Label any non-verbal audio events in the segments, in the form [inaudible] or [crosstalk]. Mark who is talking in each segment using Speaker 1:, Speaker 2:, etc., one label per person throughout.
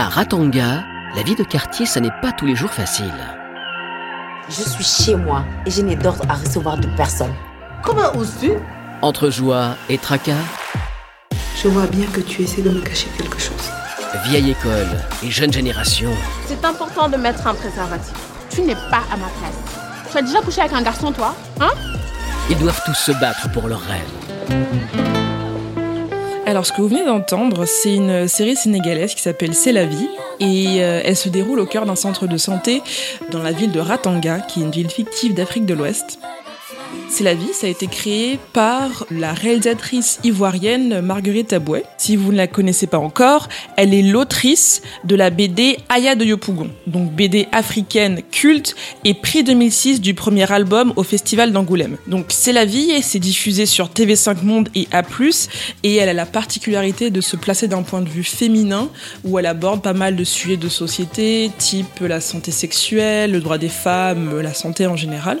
Speaker 1: À Ratanga, la vie de quartier, ça n'est pas tous les jours facile.
Speaker 2: Je suis chez moi et je n'ai d'ordre à recevoir de personne.
Speaker 3: Comment oses-tu?
Speaker 1: Entre joie et tracas,
Speaker 3: Je vois bien que tu essaies de me cacher quelque chose.
Speaker 1: vieille école et jeune génération,
Speaker 4: C'est important de mettre un préservatif. Tu n'es pas à ma place. Tu as déjà couché avec un garçon, toi Hein?
Speaker 1: Ils doivent tous se battre pour leurs rêves.
Speaker 5: Alors, ce que vous venez d'entendre, c'est une série sénégalaise qui s'appelle C'est la vie. Et euh, elle se déroule au cœur d'un centre de santé dans la ville de Ratanga, qui est une ville fictive d'Afrique de l'Ouest. C'est la vie, ça a été créé par la réalisatrice ivoirienne Marguerite Tabouet. Si vous ne la connaissez pas encore, elle est l'autrice de la BD Aya de Yopougon, donc BD africaine culte et prix 2006 du premier album au Festival d'Angoulême. Donc c'est la vie et c'est diffusé sur TV5 Monde et A+, et elle a la particularité de se placer d'un point de vue féminin où elle aborde pas mal de sujets de société, type la santé sexuelle, le droit des femmes, la santé en général.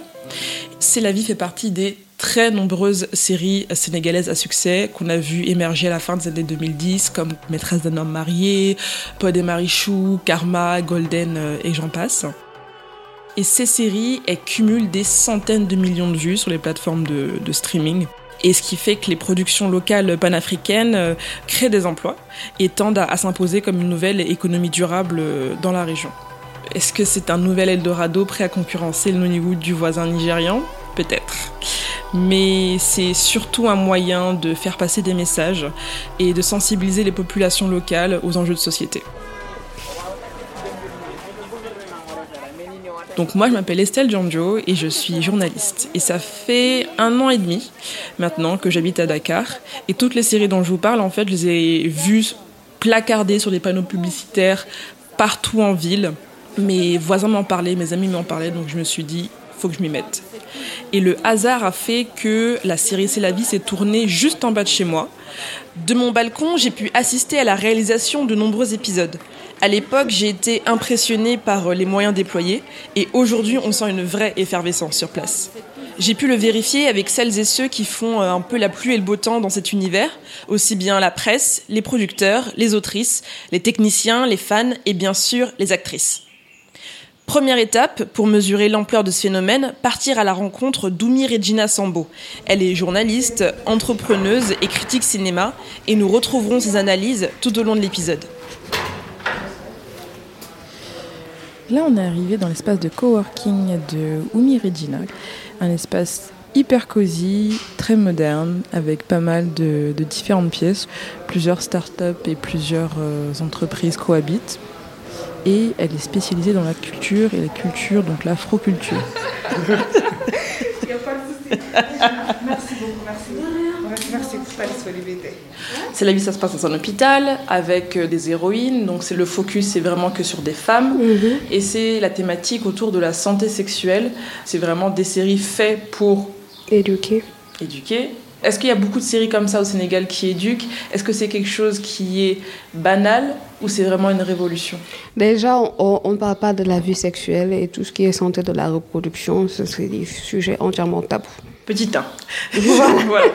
Speaker 5: C'est la vie fait partie des très nombreuses séries sénégalaises à succès qu'on a vu émerger à la fin des années 2010 comme Maîtresse d'un homme marié, Pod et Marichou, Karma, Golden euh, et j'en passe. Et ces séries, elles cumulent des centaines de millions de vues sur les plateformes de, streaming. Et ce qui fait que les productions locales panafricaines euh, créent des emplois et tendent à, à s'imposer comme une nouvelle économie durable euh, dans la région. Est-ce que c'est un nouvel Eldorado prêt à concurrencer le Nollywood du voisin nigérian? Peut-être. Mais c'est surtout un moyen de faire passer des messages et de sensibiliser les populations locales aux enjeux de société. Donc moi je m'appelle Estelle Giangio et je suis journaliste. Et ça fait un an et demi maintenant que j'habite à Dakar. Et toutes les séries dont je vous parle, en fait, je les ai vues placardées sur des panneaux publicitaires partout en ville. Mes voisins m'en parlaient, mes amis m'en parlaient, donc je me suis dit, faut que je m'y mette. Et le hasard a fait que la série C'est la vie s'est tournée juste en bas de chez moi. De mon balcon, j'ai pu assister à la réalisation de nombreux épisodes. À l'époque, j'ai été impressionnée par les moyens déployés et aujourd'hui, on sent une vraie effervescence sur place. J'ai pu le vérifier avec celles et ceux qui font un peu la pluie et le beau temps dans cet univers, aussi bien la presse, les producteurs, les autrices, les techniciens, les fans et bien sûr les actrices. Première étape, pour mesurer l'ampleur de ce phénomène, partir à la rencontre d'Oumi Regina Sambo. Elle est journaliste, entrepreneuse et critique cinéma, et nous retrouverons ses analyses tout au long de l'épisode. Là, on est arrivé dans l'espace de coworking de Oumi Regina, un espace hyper cosy, très moderne, avec pas mal de, différentes pièces. Plusieurs startups et plusieurs euh, entreprises cohabitent et elle est spécialisée dans la culture et la culture, donc l'afroculture. [laughs]
Speaker 3: Il n'y a pas de souci. Merci beaucoup, merci. Merci pour ta disponibilité.
Speaker 5: C'est la vie, ça se passe dans un hôpital avec euh, des héroïnes, donc c'est le focus, c'est vraiment que sur des femmes, et c'est la thématique autour de la santé sexuelle. C'est vraiment des séries faites pour
Speaker 6: Éduquer.
Speaker 5: éduquer. Est-ce qu'il y a beaucoup de séries comme ça au Sénégal qui éduquent? Est-ce que c'est quelque chose qui est banal ou c'est vraiment une révolution?
Speaker 6: Déjà, on ne parle pas de la vie sexuelle et tout ce qui est santé de la reproduction, ce c'est des sujets entièrement tabous.
Speaker 5: Petit 1.
Speaker 6: Voilà. [laughs]
Speaker 5: voilà.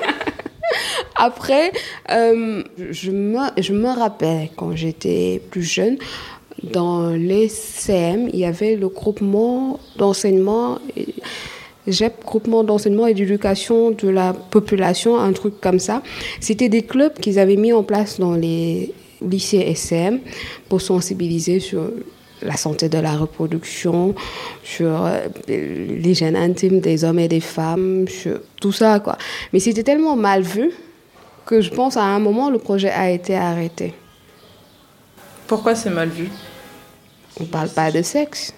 Speaker 6: Après, euh, je, me, je me rappelle quand j'étais plus jeune, dans les CM, il y avait le groupement d'enseignement, et- GEP, groupement d'enseignement et d'éducation de la population, un truc comme ça. C'était des clubs qu'ils avaient mis en place dans les lycées SM pour sensibiliser sur la santé de la reproduction, sur euh, l'hygiène intime des hommes et des femmes, sur tout ça, quoi. Mais c'était tellement mal vu que je pense à un moment le projet a été arrêté.
Speaker 5: Pourquoi c'est mal vu?
Speaker 6: On parle pas de sexe.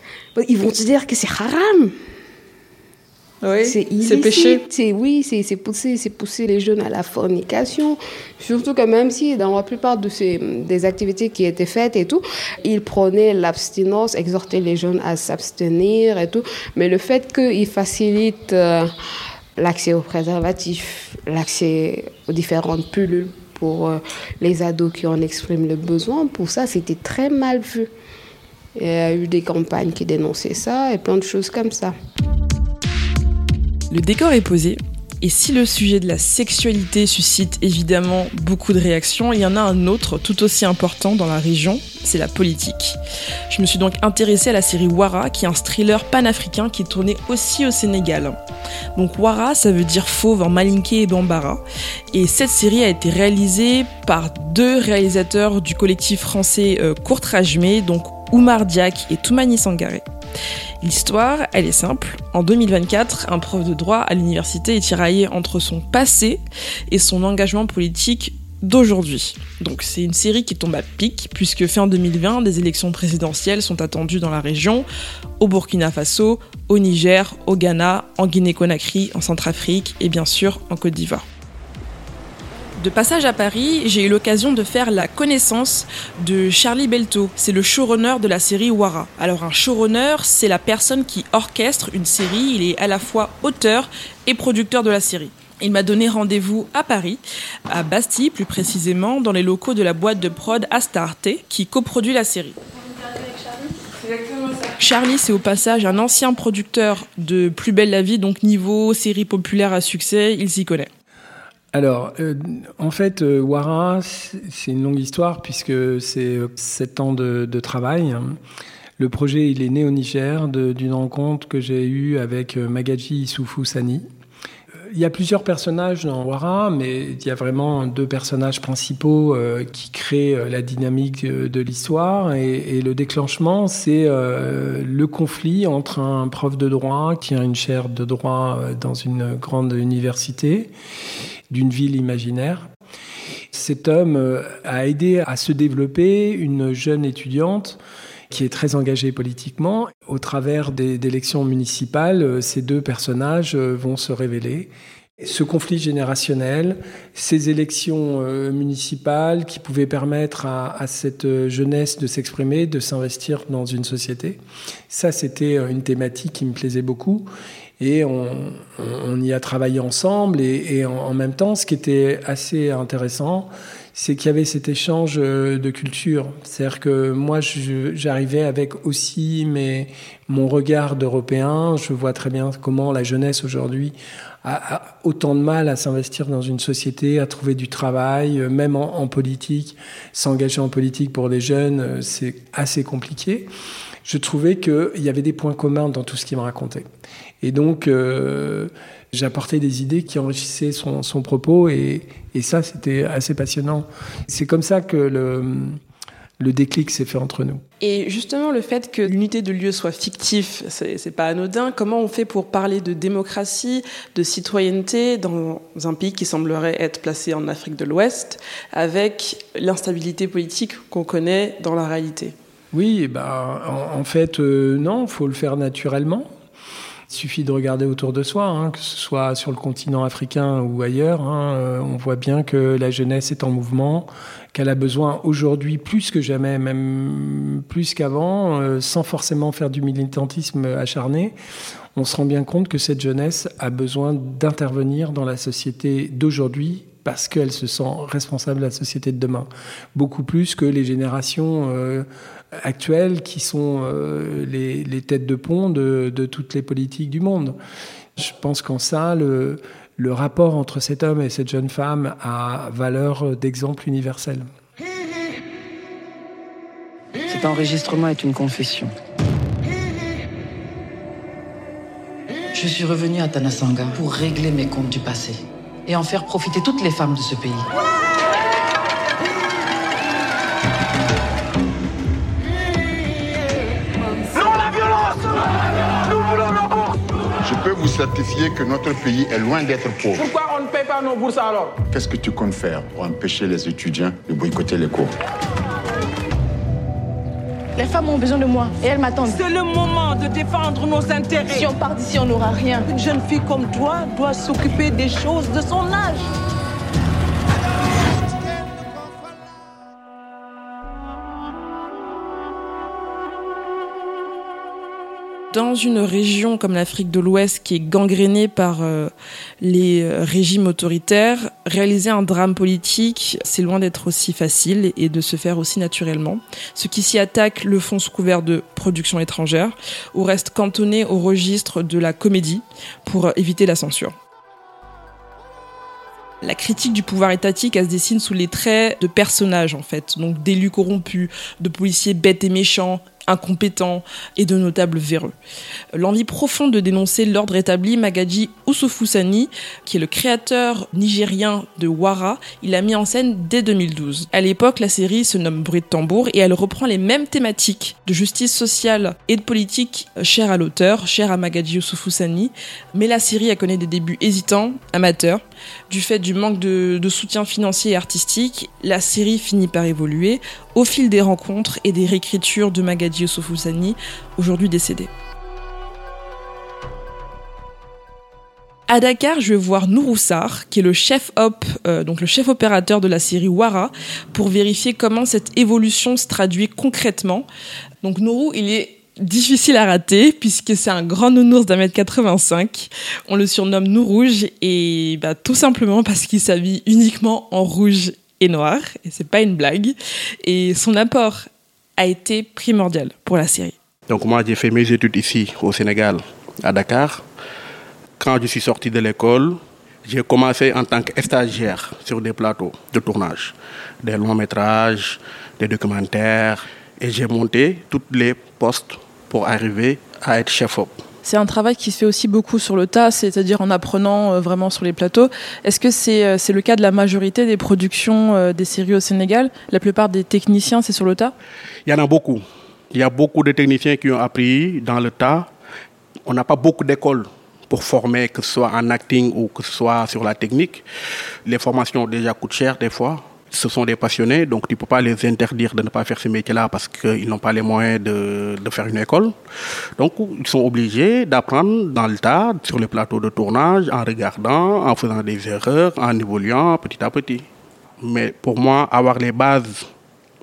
Speaker 6: Ils vont te dire que c'est haram.
Speaker 5: Oui,
Speaker 6: c'est
Speaker 5: péché.
Speaker 6: C'est oui, c'est pousser, c'est pousser les jeunes à la fornication. Surtout que même si dans la plupart de ces des activités qui étaient faites et tout, ils prenaient l'abstinence, exhortaient les jeunes à s'abstenir et tout. Mais le fait qu'ils facilitent euh, l'accès aux préservatifs, l'accès aux différentes pilules pour euh, les ados qui en expriment le besoin, pour ça, c'était très mal vu. Il y a eu des campagnes qui dénonçaient ça et plein de choses comme ça.
Speaker 5: Le décor est posé, et si le sujet de la sexualité suscite évidemment beaucoup de réactions, il y en a un autre tout aussi important dans la région, c'est la politique. Je me suis donc intéressée à la série Wara, qui est un thriller panafricain qui est tourné aussi au Sénégal. Donc Wara, ça veut dire fauve en malinké et bambara, et cette série a été réalisée par deux réalisateurs du collectif français euh, Courtrajmé, donc Oumar Diak et Toumani Sangaré. L'histoire, elle est simple. En 2024, un prof de droit à l'université est tiraillé entre son passé et son engagement politique d'aujourd'hui. Donc c'est une série qui tombe à pic, puisque fin 2020, des élections présidentielles sont attendues dans la région, au Burkina Faso, au Niger, au Ghana, en Guinée-Conakry, en Centrafrique et bien sûr en Côte d'Ivoire. De passage à Paris, j'ai eu l'occasion de faire la connaissance de Charlie Belto. C'est le showrunner de la série Wara. Alors un showrunner, c'est la personne qui orchestre une série. Il est à la fois auteur et producteur de la série. Il m'a donné rendez-vous à Paris, à Bastille plus précisément, dans les locaux de la boîte de prod Astarte, qui coproduit la série. Charlie, c'est au passage un ancien producteur de Plus belle la vie, donc niveau série populaire à succès, il s'y connaît.
Speaker 7: Alors, euh, en fait, euh, Wara, c'est une longue histoire puisque c'est sept ans de, travail. Le projet, il est né au Niger d'une rencontre que j'ai eue avec euh, Magadji Issoufou Sani. Il y a plusieurs personnages dans Wara, mais il y a vraiment deux personnages principaux euh, qui créent euh, la dynamique de, l'histoire. Et, et, le déclenchement, c'est euh, le conflit entre un prof de droit qui a une chaire de droit dans une grande université d'une ville imaginaire. Cet homme a aidé à se développer une jeune étudiante qui est très engagée politiquement. Au travers d'élections municipales, ces deux personnages vont se révéler. Ce conflit générationnel, ces élections municipales qui pouvaient permettre à, à cette jeunesse de s'exprimer, de s'investir dans une société, ça c'était une thématique qui me plaisait beaucoup et on, y a travaillé ensemble et, en, même temps, ce qui était assez intéressant, c'est qu'il y avait cet échange de culture. C'est-à-dire que moi, j'arrivais avec aussi mon regard d'Européen. Je vois très bien comment la jeunesse aujourd'hui a, autant de mal à s'investir dans une société, à trouver du travail, même en, en politique. S'engager en politique pour les jeunes, c'est assez compliqué. Je trouvais qu'il y avait des points communs dans tout ce qu'il me racontait. Et donc, euh, j'apportais des idées qui enrichissaient son, son propos et, et ça, c'était assez passionnant. C'est comme ça que le, le déclic s'est fait entre nous.
Speaker 5: Et justement, le fait que l'unité de lieu soit fictif, c'est pas anodin. Comment on fait pour parler de démocratie, de citoyenneté dans un pays qui semblerait être placé en Afrique de l'Ouest, avec l'instabilité politique qu'on connaît dans la réalité?
Speaker 7: Oui, bah, en, en fait, euh, non, il faut le faire naturellement. Il suffit de regarder autour de soi, hein, que ce soit sur le continent africain ou ailleurs. Hein, euh, on voit bien que la jeunesse est en mouvement, qu'elle a besoin aujourd'hui plus que jamais, même plus qu'avant, euh, sans forcément faire du militantisme acharné. On se rend bien compte que cette jeunesse a besoin d'intervenir dans la société d'aujourd'hui parce qu'elle se sent responsable de la société de demain, beaucoup plus que les générations euh, actuelles qui sont euh, les, têtes de pont de, de, toutes les politiques du monde. Je pense qu'en ça, le, le, rapport entre cet homme et cette jeune femme a valeur d'exemple universel.
Speaker 8: Cet enregistrement est une confession. Je suis revenu à Tanasanga pour régler mes comptes du passé et en faire profiter toutes les femmes de ce pays.
Speaker 9: Je peux vous certifier que notre pays est loin d'être pauvre.
Speaker 10: Pourquoi on ne paye pas nos bourses alors?
Speaker 9: Qu'est-ce que tu comptes faire pour empêcher les étudiants de boycotter les cours?
Speaker 4: Les femmes ont besoin de moi et elles m'attendent.
Speaker 11: C'est le moment de défendre nos intérêts.
Speaker 4: Si on part d'ici, on n'aura rien.
Speaker 11: Une jeune fille comme toi doit s'occuper des choses de son âge.
Speaker 5: Dans une région comme l'Afrique de l'Ouest qui est gangrénée par euh, les euh, régimes autoritaires, réaliser un drame politique, c'est loin d'être aussi facile et de se faire aussi naturellement. Ceux qui s'y attaquent le font sous couvert de production étrangère ou restent cantonnés au registre de la comédie pour éviter la censure. La critique du pouvoir étatique, elle se dessine sous les traits de personnages, en fait. Donc d'élus corrompus, de policiers bêtes et méchants, incompétents et de notables véreux. L'envie profonde de dénoncer l'ordre établi, Magadji Ousofusani, qui est le créateur nigérien de Wara, il a mis en scène dès 2012. À l'époque, la série se nomme Bruit de tambour et elle reprend les mêmes thématiques de justice sociale et de politique chères à l'auteur, chères à Magadji Ousofusani, mais la série a connu des débuts hésitants, amateurs, du fait du manque de, soutien financier et artistique. La série finit par évoluer au fil des rencontres et des réécritures de Magadji Youssoufoussani, aujourd'hui décédé. À Dakar, je vais voir Nouroussar, qui est le chef op, euh, donc le chef opérateur de la série Wara, pour vérifier comment cette évolution se traduit concrètement. Donc Nourou, il est difficile à rater puisque c'est un grand nounours d'un mètre 85. On le surnomme Nourouge et bah, tout simplement parce qu'il s'habille uniquement en rouge et noir et c'est pas une blague. Et son apport a été primordial pour la série.
Speaker 12: Donc moi j'ai fait mes études ici au Sénégal, à Dakar. Quand je suis sorti de l'école, j'ai commencé en tant que stagiaire sur des plateaux de tournage, des longs métrages, des documentaires, et j'ai monté tous les postes pour arriver à être chef-op.
Speaker 5: C'est un travail qui se fait aussi beaucoup sur le tas, c'est-à-dire en apprenant euh, vraiment sur les plateaux. Est-ce que c'est euh, c'est le cas de la majorité des productions euh, des séries au Sénégal? La plupart des techniciens, c'est sur le tas?
Speaker 12: Il y en a beaucoup. Il y a beaucoup de techniciens qui ont appris dans le tas. On n'a pas beaucoup d'écoles pour former, que ce soit en acting ou que ce soit sur la technique. Les formations déjà coûtent cher des fois ce sont des passionnés, donc tu ne peux pas les interdire de ne pas faire ce métier-là parce qu'ils n'ont pas les moyens de, de, faire une école. Donc ils sont obligés d'apprendre dans le tas, sur les plateaux de tournage, en regardant, en faisant des erreurs, en évoluant petit à petit. Mais pour moi, avoir les bases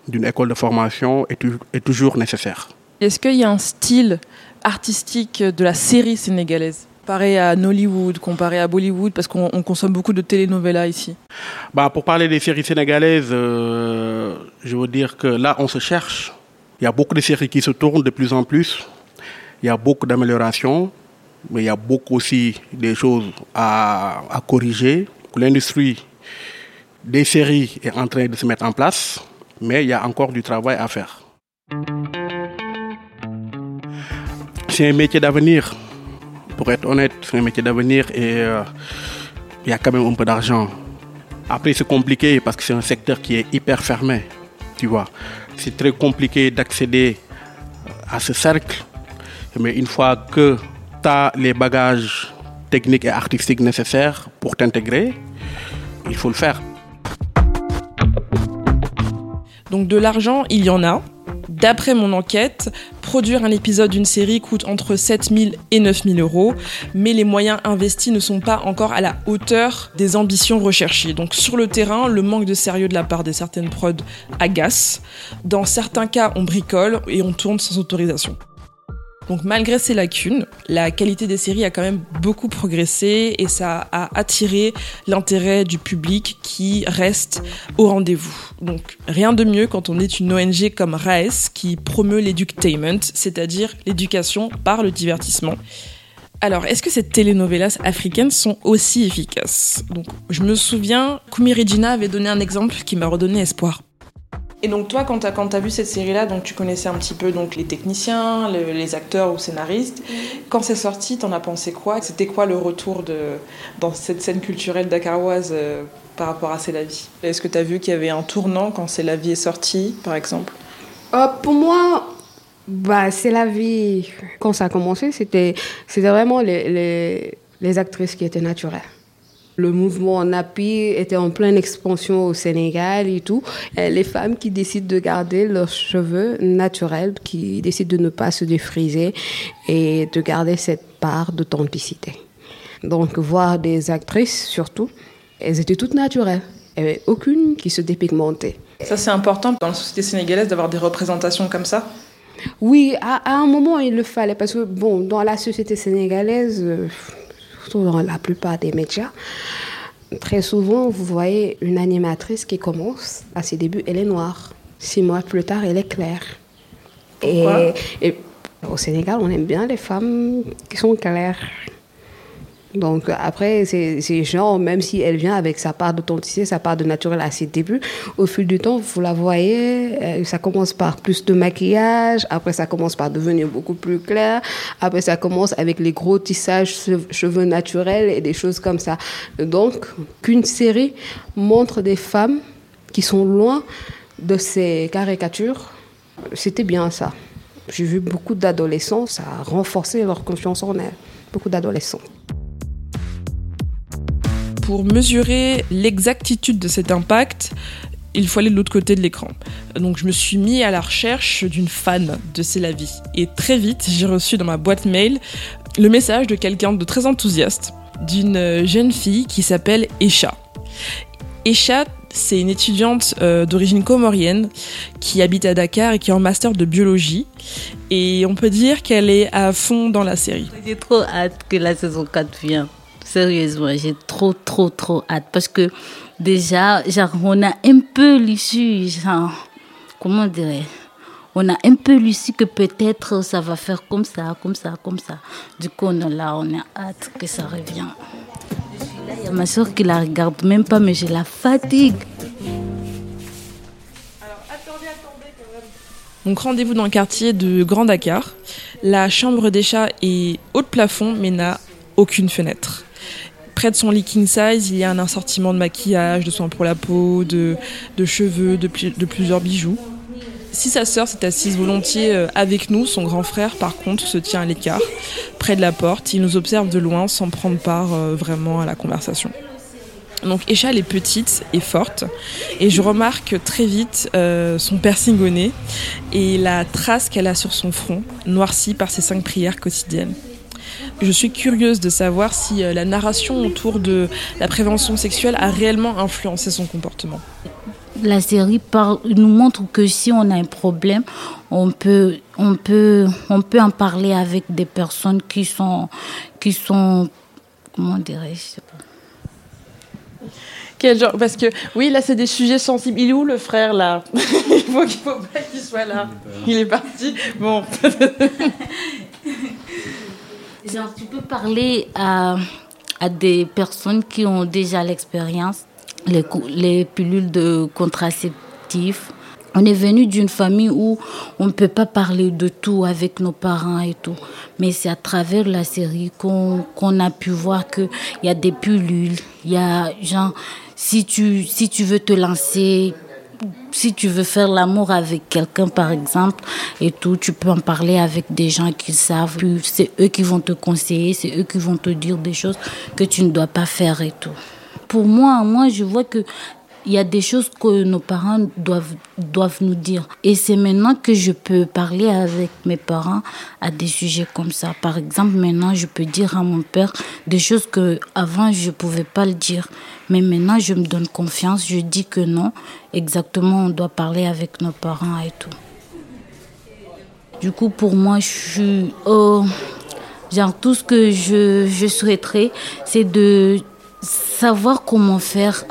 Speaker 12: d'une école de formation est, est toujours nécessaire.
Speaker 5: Est-ce qu'il y a un style artistique de la série sénégalaise? Comparé à Nollywood, comparé à Bollywood, parce qu'on consomme beaucoup de telenovelas ici
Speaker 12: bah, Pour parler des séries sénégalaises, euh, je veux dire que là, on se cherche. Il y a beaucoup de séries qui se tournent de plus en plus. Il y a beaucoup d'améliorations, mais il y a beaucoup aussi des choses à, à corriger. L'industrie des séries est en train de se mettre en place, mais il y a encore du travail à faire. C'est un métier d'avenir pour être honnête, c'est un métier d'avenir et euh, il y a quand même un peu d'argent. Après, c'est compliqué parce que c'est un secteur qui est hyper fermé, tu vois. C'est très compliqué d'accéder à ce cercle, mais une fois que tu as les bagages techniques et artistiques nécessaires pour t'intégrer, il faut le faire.
Speaker 5: Donc de l'argent, il y en a. D'après mon enquête, produire un épisode d'une série coûte entre 7 000 et 9 000 euros, mais les moyens investis ne sont pas encore à la hauteur des ambitions recherchées. Donc sur le terrain, le manque de sérieux de la part de certaines prods agace. Dans certains cas, on bricole et on tourne sans autorisation. Donc malgré ces lacunes, la qualité des séries a quand même beaucoup progressé et ça a attiré l'intérêt du public qui reste au rendez-vous. Donc rien de mieux quand on est une ONG comme RAES qui promeut l'éductainment, c'est-à-dire l'éducation par le divertissement. Alors, est-ce que ces telenovelas africaines sont aussi efficaces? Donc, je me souviens, Kumi Regina avait donné un exemple qui m'a redonné espoir. Et donc toi, quand tu as, as, vu cette série-là, donc tu connaissais un petit peu donc les techniciens, les, les acteurs ou scénaristes. Quand c'est sorti, t'en as pensé quoi? C'était quoi le retour de, dans cette scène culturelle dakaroise euh, par rapport à C'est la vie? Est-ce que tu as vu qu'il y avait un tournant quand C'est la vie est sorti, par exemple?
Speaker 6: Euh, Pour moi, bah, C'est la vie, quand ça a commencé, c'était vraiment les, les, les actrices qui étaient naturelles. Le mouvement Napi était en pleine expansion au Sénégal et tout. les femmes qui décident de garder leurs cheveux naturels, qui décident de ne pas se défriser et de garder cette part d'authenticité. Donc voir des actrices surtout, elles étaient toutes naturelles. Il n'y avait aucune qui se dépigmentait.
Speaker 5: Ça c'est important dans la société sénégalaise d'avoir des représentations comme ça?
Speaker 6: Oui, à, un moment il le fallait parce que bon, dans la société sénégalaise... Euh, surtout dans la plupart des médias, très souvent, vous voyez une animatrice qui commence, à ses débuts, elle est noire. Six mois plus tard, elle est claire. Et, et, au Sénégal, on aime bien les femmes qui sont claires. Donc après, ces gens, même si elle vient avec sa part d'authenticité, sa part de naturel à ses débuts, au fil du temps, vous la voyez, euh, ça commence par plus de maquillage, après ça commence par devenir beaucoup plus clair, après ça commence avec les gros tissages cheveux naturels et des choses comme ça. Donc, qu'une série montre des femmes qui sont loin de ces caricatures, c'était bien ça. J'ai vu beaucoup d'adolescents, ça a renforcé leur confiance en elles, beaucoup d'adolescents
Speaker 5: pour mesurer l'exactitude de cet impact, il faut aller de l'autre côté de l'écran. Donc je me suis mis à la recherche d'une fan de C'est la vie. Et très vite, j'ai reçu dans ma boîte mail le message de quelqu'un de très enthousiaste, d'une jeune fille qui s'appelle Esha. Esha, c'est une étudiante euh, d'origine comorienne qui habite à Dakar et qui est en master de biologie. Et on peut dire qu'elle est à fond dans la série.
Speaker 13: J'ai trop hâte que la saison 4 vienne. Sérieusement, j'ai trop, trop, trop hâte. Parce que déjà, on a un peu l'issue, genre, comment dirais on a un peu l'issue que peut-être ça va faire comme ça, comme ça, comme ça. Du coup, on est là, on a hâte que ça revienne. Il y a ma soeur qui la regarde même pas, mais j'ai la fatigue.
Speaker 5: Donc rendez-vous dans le quartier de Grand Dakar. La chambre des chats est haut de plafond mais n'a aucune fenêtre. Près de son leaking size, il y a un assortiment de maquillage, de soins pour la peau, de, cheveux, de, plusieurs bijoux. Si sa sœur s'est assise volontiers euh, avec nous, son grand frère, par contre, se tient à l'écart, près de la porte. Il nous observe de loin sans prendre part euh, vraiment à la conversation. Donc elle est petite et forte. Et je remarque très vite euh, son piercing au nez et la trace qu'elle a sur son front, noircie par ses cinq prières quotidiennes. Je suis curieuse de savoir si euh, la narration autour de la prévention sexuelle a réellement influencé son comportement.
Speaker 13: La série nous montre que si on a un problème, on peut, on peut, on peut en parler avec des personnes qui sont, qui sont, comment dirais-je,
Speaker 5: quel genre Parce que oui, là, c'est des sujets sensibles. Il est où le frère là? [laughs] Il faut qu'il faut pas qu'il soit là. Il est parti. Bon. [laughs]
Speaker 13: Genre, tu peux parler à, à des personnes qui ont déjà l'expérience, les, les pilules de contraceptifs. On est venu d'une famille où on ne peut pas parler de tout avec nos parents et tout. Mais c'est à travers la série qu'on a pu voir qu'il y a des pilules, il y a genre, si tu, si tu veux te lancer si tu veux faire l'amour avec quelqu'un, par exemple, et tout, tu peux en parler avec des gens qui savent. C'est eux qui vont te conseiller, c'est eux qui vont te dire des choses que tu ne dois pas faire et tout. Pour moi, moi, je vois que il y a des choses que nos parents doivent, doivent nous dire. Et c'est maintenant que je peux parler avec mes parents à des sujets comme ça. Par exemple, maintenant, je peux dire à mon père des choses que avant je ne pouvais pas le dire. Mais maintenant, je me donne confiance. Je dis que non, exactement, on doit parler avec nos parents et tout. Du coup, pour moi, je suis. Oh, genre, tout ce que je, je souhaiterais, c'est de savoir comment faire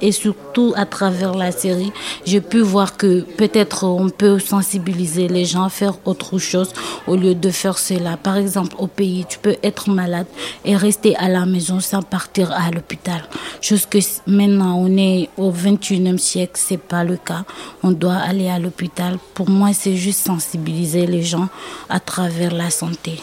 Speaker 13: et surtout à travers la série, j'ai pu voir que peut-être on peut sensibiliser les gens à faire autre chose au lieu de faire cela. Par exemple, au pays, tu peux être malade et rester à la maison sans partir à l'hôpital. Chose que maintenant on est au 21e siècle, c'est pas le cas. On doit aller à l'hôpital. Pour moi, c'est juste sensibiliser les gens à travers la santé.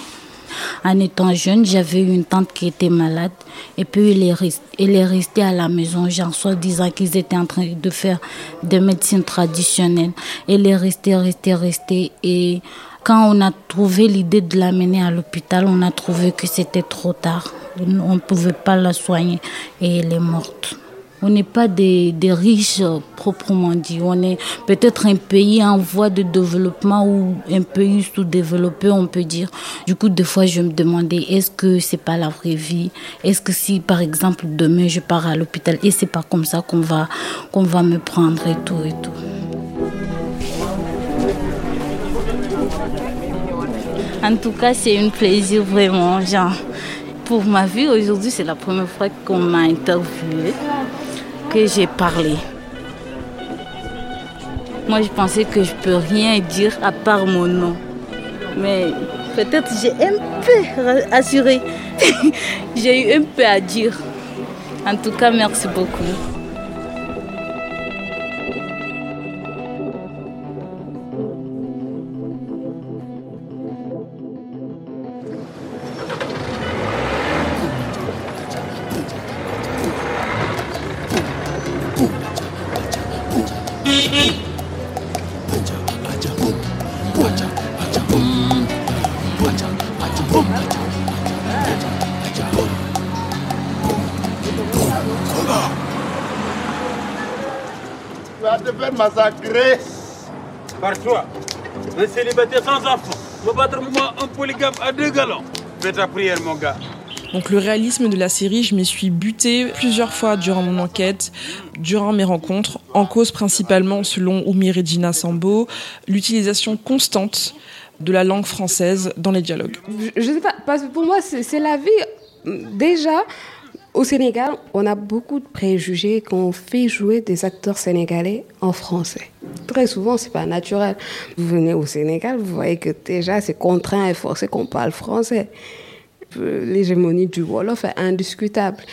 Speaker 13: En étant jeune, j'avais une tante qui était malade et puis elle est, restée, est restée à la maison, genre soit disant qu'ils étaient en train de faire des médecines traditionnelles. Elle est restée, restée, restée et quand on a trouvé l'idée de l'amener à l'hôpital, on a trouvé que c'était trop tard. On ne pouvait pas la soigner et elle est morte. On n'est pas des, riches proprement dit. On est peut-être un pays en voie de développement ou un pays sous-développé, on peut dire. Du coup, des fois, je me demandais est-ce que c'est pas la vraie vie? Est-ce que si, par exemple, demain je pars à l'hôpital et c'est pas comme ça qu'on va qu'on va me prendre et tout et tout? En tout cas, c'est un plaisir vraiment, genre. Pour ma vie, aujourd'hui, c'est la première fois qu'on m'a interviewé que j'ai parlé. Moi, je pensais que je peux rien dire à part mon nom. Mais peut-être j'ai un peu assuré. [laughs] j'ai eu un peu à dire. En tout cas, merci beaucoup.
Speaker 9: Tu vas te faire massacrer.
Speaker 10: Par toi, un célibataire sans enfant, va battre moi un polygame à deux galons. Fais ta prière, mon gars.
Speaker 5: Donc le réalisme de la série, je m'y suis buté plusieurs fois durant mon enquête, durant mes rencontres, en cause principalement, selon Oumi Regina Sambo, l'utilisation constante de la langue française dans les dialogues.
Speaker 6: Je, je sais pas, parce que pour moi, c'est la vie. Déjà, au Sénégal, on a beaucoup de préjugés quand on fait jouer des acteurs sénégalais en français. Très souvent, c'est pas naturel. Vous venez au Sénégal, vous voyez que déjà, c'est contraint et forcé qu'on parle français l'hégémonie du Wolof est indiscutable.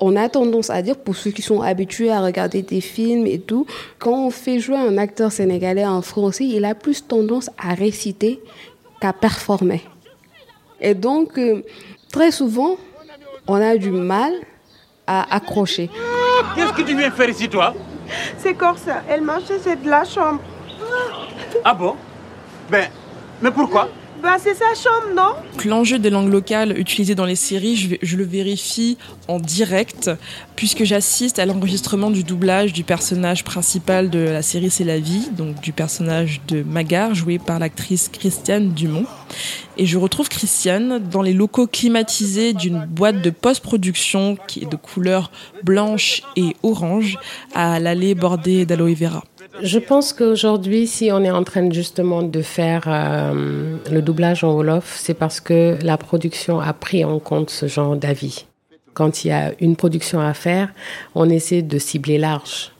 Speaker 6: On a tendance à dire, pour ceux qui sont habitués à regarder des films et tout, quand on fait jouer un acteur sénégalais en français, il a plus tendance à réciter qu'à performer. Et donc, euh, très souvent, on a du mal à accrocher.
Speaker 10: Qu'est-ce que tu viens faire ici, toi?
Speaker 11: C'est Corsa. Elle marchait, c'est de la chambre.
Speaker 10: Ah bon? Ben, mais pourquoi?
Speaker 11: Bah, c'est sa chambre, non?
Speaker 5: L'enjeu des langues locales utilisées dans les séries, je, je le vérifie en direct, puisque j'assiste à l'enregistrement du doublage du personnage principal de la série C'est la vie, donc du personnage de Magar, joué par l'actrice Christiane Dumont. Et je retrouve Christiane dans les locaux climatisés d'une boîte de post-production qui est de couleur blanche et orange à l'allée bordée d'aloe vera.
Speaker 14: Je pense qu'aujourd'hui, si on est en train justement de faire euh, le doublage en Wolof, c'est parce que la production a pris en compte ce genre d'avis. Quand il y a une production à faire, on essaie de cibler large.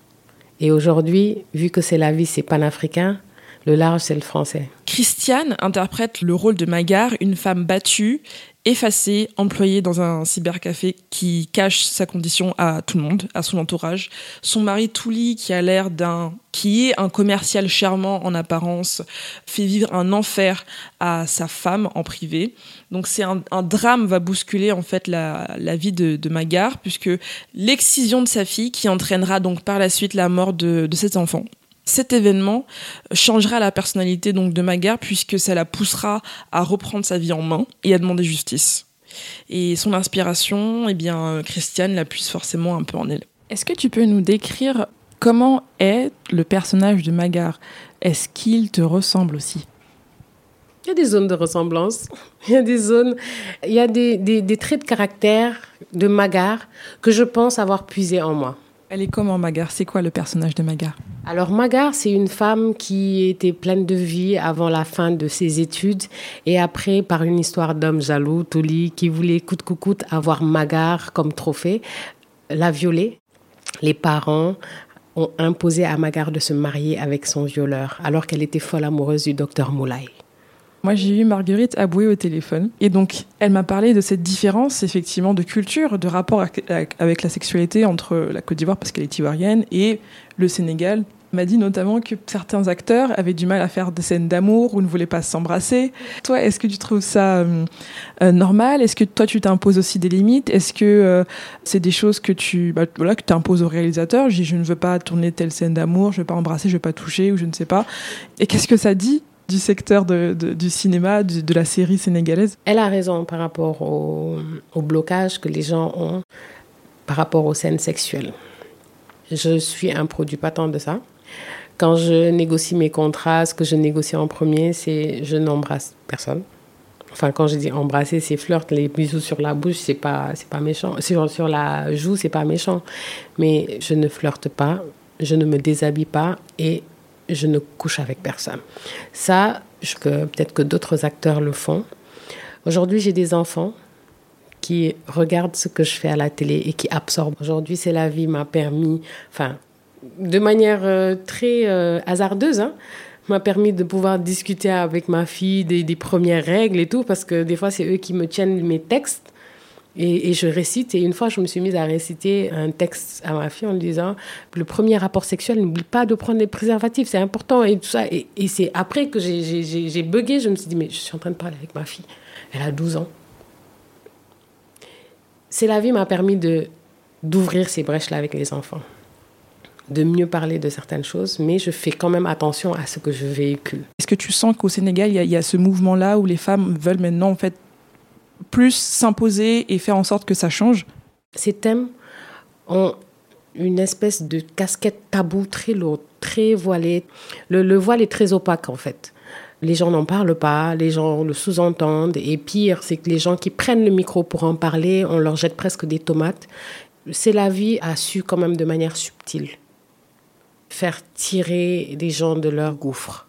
Speaker 14: Et aujourd'hui, vu que c'est la vie, c'est panafricain, le large, c'est le français.
Speaker 5: Christiane interprète le rôle de Magar, une femme battue, effacée, employée dans un cybercafé qui cache sa condition à tout le monde, à son entourage. Son mari Touli, qui a l'air d'un, qui est un commercial charmant en apparence, fait vivre un enfer à sa femme en privé. Donc c'est un, drame va bousculer en fait la, la vie de, de Magar, puisque l'excision de sa fille, qui entraînera donc par la suite la mort de, de cet enfant. Cet événement changera la personnalité donc de Magar puisque ça la poussera à reprendre sa vie en main et à demander justice. Et son inspiration, eh bien, Christiane la puise forcément un peu en elle. Est-ce que tu peux nous décrire comment est le personnage de Magar Est-ce qu'il te ressemble aussi?
Speaker 14: Il y a des zones de ressemblance, [laughs] il y a des zones, il y a des, des, des traits de caractère de Magar que je pense avoir puisé en moi.
Speaker 5: Elle est comment Magar C'est quoi le personnage de Magar
Speaker 14: alors Magar, c'est une femme qui était pleine de vie avant la fin de ses études et après, par une histoire d'homme jaloux, Toli, qui voulait coûte que coûte avoir Magar comme trophée, l'a violée. Les parents ont imposé à Magar de se marier avec son violeur alors qu'elle était folle amoureuse du docteur Moulay.
Speaker 5: Moi, j'ai eu Marguerite Aboué au téléphone. Et donc, elle m'a parlé de cette différence, effectivement, de culture, de rapport avec la sexualité entre la Côte d'Ivoire, parce qu'elle est ivoirienne, et le Sénégal. Elle m'a dit notamment que certains acteurs avaient du mal à faire des scènes d'amour ou ne voulaient pas s'embrasser. Toi, est-ce que tu trouves ça euh, euh, normal? Est-ce que toi, tu t'imposes aussi des limites? Est-ce que euh, c'est des choses que tu bah, voilà, que imposes au réalisateur? Je dis, je ne veux pas tourner telle scène d'amour, je ne veux pas embrasser, je ne veux pas toucher, ou je ne sais pas. Et qu'est-ce que ça dit du secteur du cinéma, de, la série sénégalaise.
Speaker 14: Elle a raison par rapport au, blocage que les gens ont par rapport aux scènes sexuelles. Je suis un produit patent de ça. Quand je négocie mes contrats, ce que je négocie en premier, c'est je n'embrasse personne. Enfin, quand je dis embrasser, c'est flirt, les bisous sur la bouche, c'est pas, c'est pas méchant. Sur, sur la joue, c'est pas méchant. Mais je ne flirte pas, je ne me déshabille pas et je ne couche avec personne. Ça, peut-être que d'autres acteurs le font. Aujourd'hui, j'ai des enfants qui regardent ce que je fais à la télé et qui absorbent. Aujourd'hui, c'est la vie m'a permis, enfin, de manière euh, très euh, hasardeuse, hein, m'a permis de pouvoir discuter avec ma fille des, des, premières règles et tout, parce que des fois, c'est eux qui me tiennent mes textes. Et, je récite. Et une fois, je me suis mise à réciter un texte à ma fille en lui disant Le premier rapport sexuel, n'oublie pas de prendre des préservatifs, c'est important. Et tout ça. Et, c'est après que j'ai bugué. Je me suis dit Mais je suis en train de parler avec ma fille. Elle a 12 ans. C'est la vie m'a permis d'ouvrir ces brèches-là avec les enfants de mieux parler de certaines choses, mais je fais quand même attention à ce que je véhicule.
Speaker 5: Est-ce que tu sens qu'au Sénégal, il y, a ce mouvement-là où les femmes veulent maintenant en fait plus s'imposer et faire en sorte que ça change
Speaker 14: Ces thèmes ont une espèce de casquette tabou très lourde, très voilée. Le, le voile est très opaque en fait. Les gens n'en parlent pas, les gens le sous-entendent, et pire, c'est que les gens qui prennent le micro pour en parler, on leur jette presque des tomates. C'est la vie a su quand même de manière subtile faire tirer des gens de leur gouffre.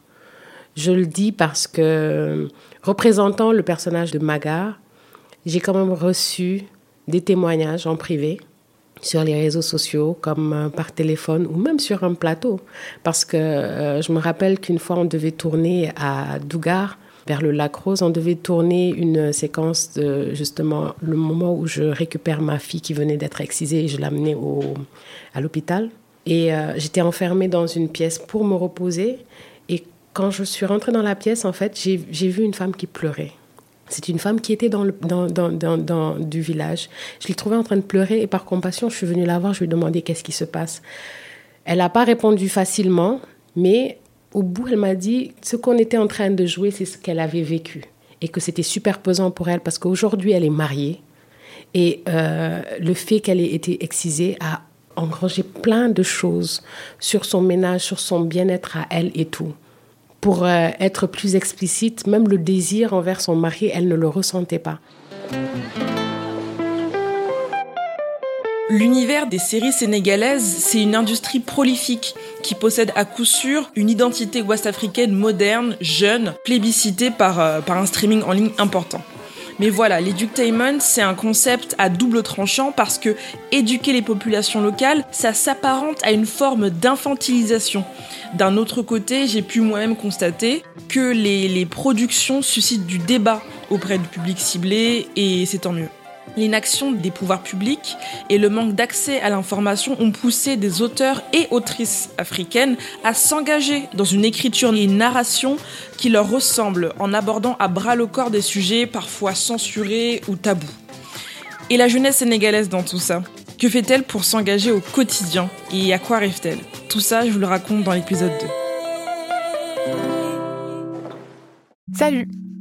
Speaker 14: Je le dis parce que, représentant le personnage de Magar, j'ai quand même reçu des témoignages en privé sur les réseaux sociaux, comme euh, par téléphone ou même sur un plateau. Parce que euh, je me rappelle qu'une fois, on devait tourner à Dougar, vers le lac Rose, on devait tourner une séquence de justement le moment où je récupère ma fille qui venait d'être excisée et je l'amenais à l'hôpital. Et euh, j'étais enfermée dans une pièce pour me reposer. Et quand je suis rentrée dans la pièce, en fait, j'ai vu une femme qui pleurait. C'est une femme qui était dans, le, dans, dans, dans, du village. Je l'ai trouvée en train de pleurer et par compassion, je suis venue la voir, je lui ai demandé qu'est-ce qui se passe. Elle n'a pas répondu facilement, mais au bout, elle m'a dit ce qu'on était en train de jouer, c'est ce qu'elle avait vécu et que c'était super pesant pour elle parce qu'aujourd'hui, elle est mariée et euh, le fait qu'elle ait été excisée a engrangé plein de choses sur son ménage, sur son bien-être à elle et tout. Pour euh, être plus explicite, même le désir envers son mari, elle ne le ressentait pas.
Speaker 5: L'univers des séries sénégalaises, c'est une industrie prolifique qui possède à coup sûr une identité ouest-africaine moderne, jeune, plébiscitée par, euh, par un streaming en ligne important. Mais voilà, l'edutainment, c'est un concept à double tranchant parce que éduquer les populations locales, ça s'apparente à une forme d'infantilisation. D'un autre côté, j'ai pu moi-même constater que les, les productions suscitent du débat auprès du public ciblé et c'est tant mieux. L'inaction des pouvoirs publics et le manque d'accès à l'information ont poussé des auteurs et autrices africaines à s'engager dans une écriture et une narration qui leur ressemble en abordant à bras le corps des sujets parfois censurés ou tabous. Et la jeunesse sénégalaise dans tout ça Que fait-elle pour s'engager au quotidien et à quoi rêve-t-elle Tout ça, je vous le raconte dans l'épisode 2.
Speaker 15: Salut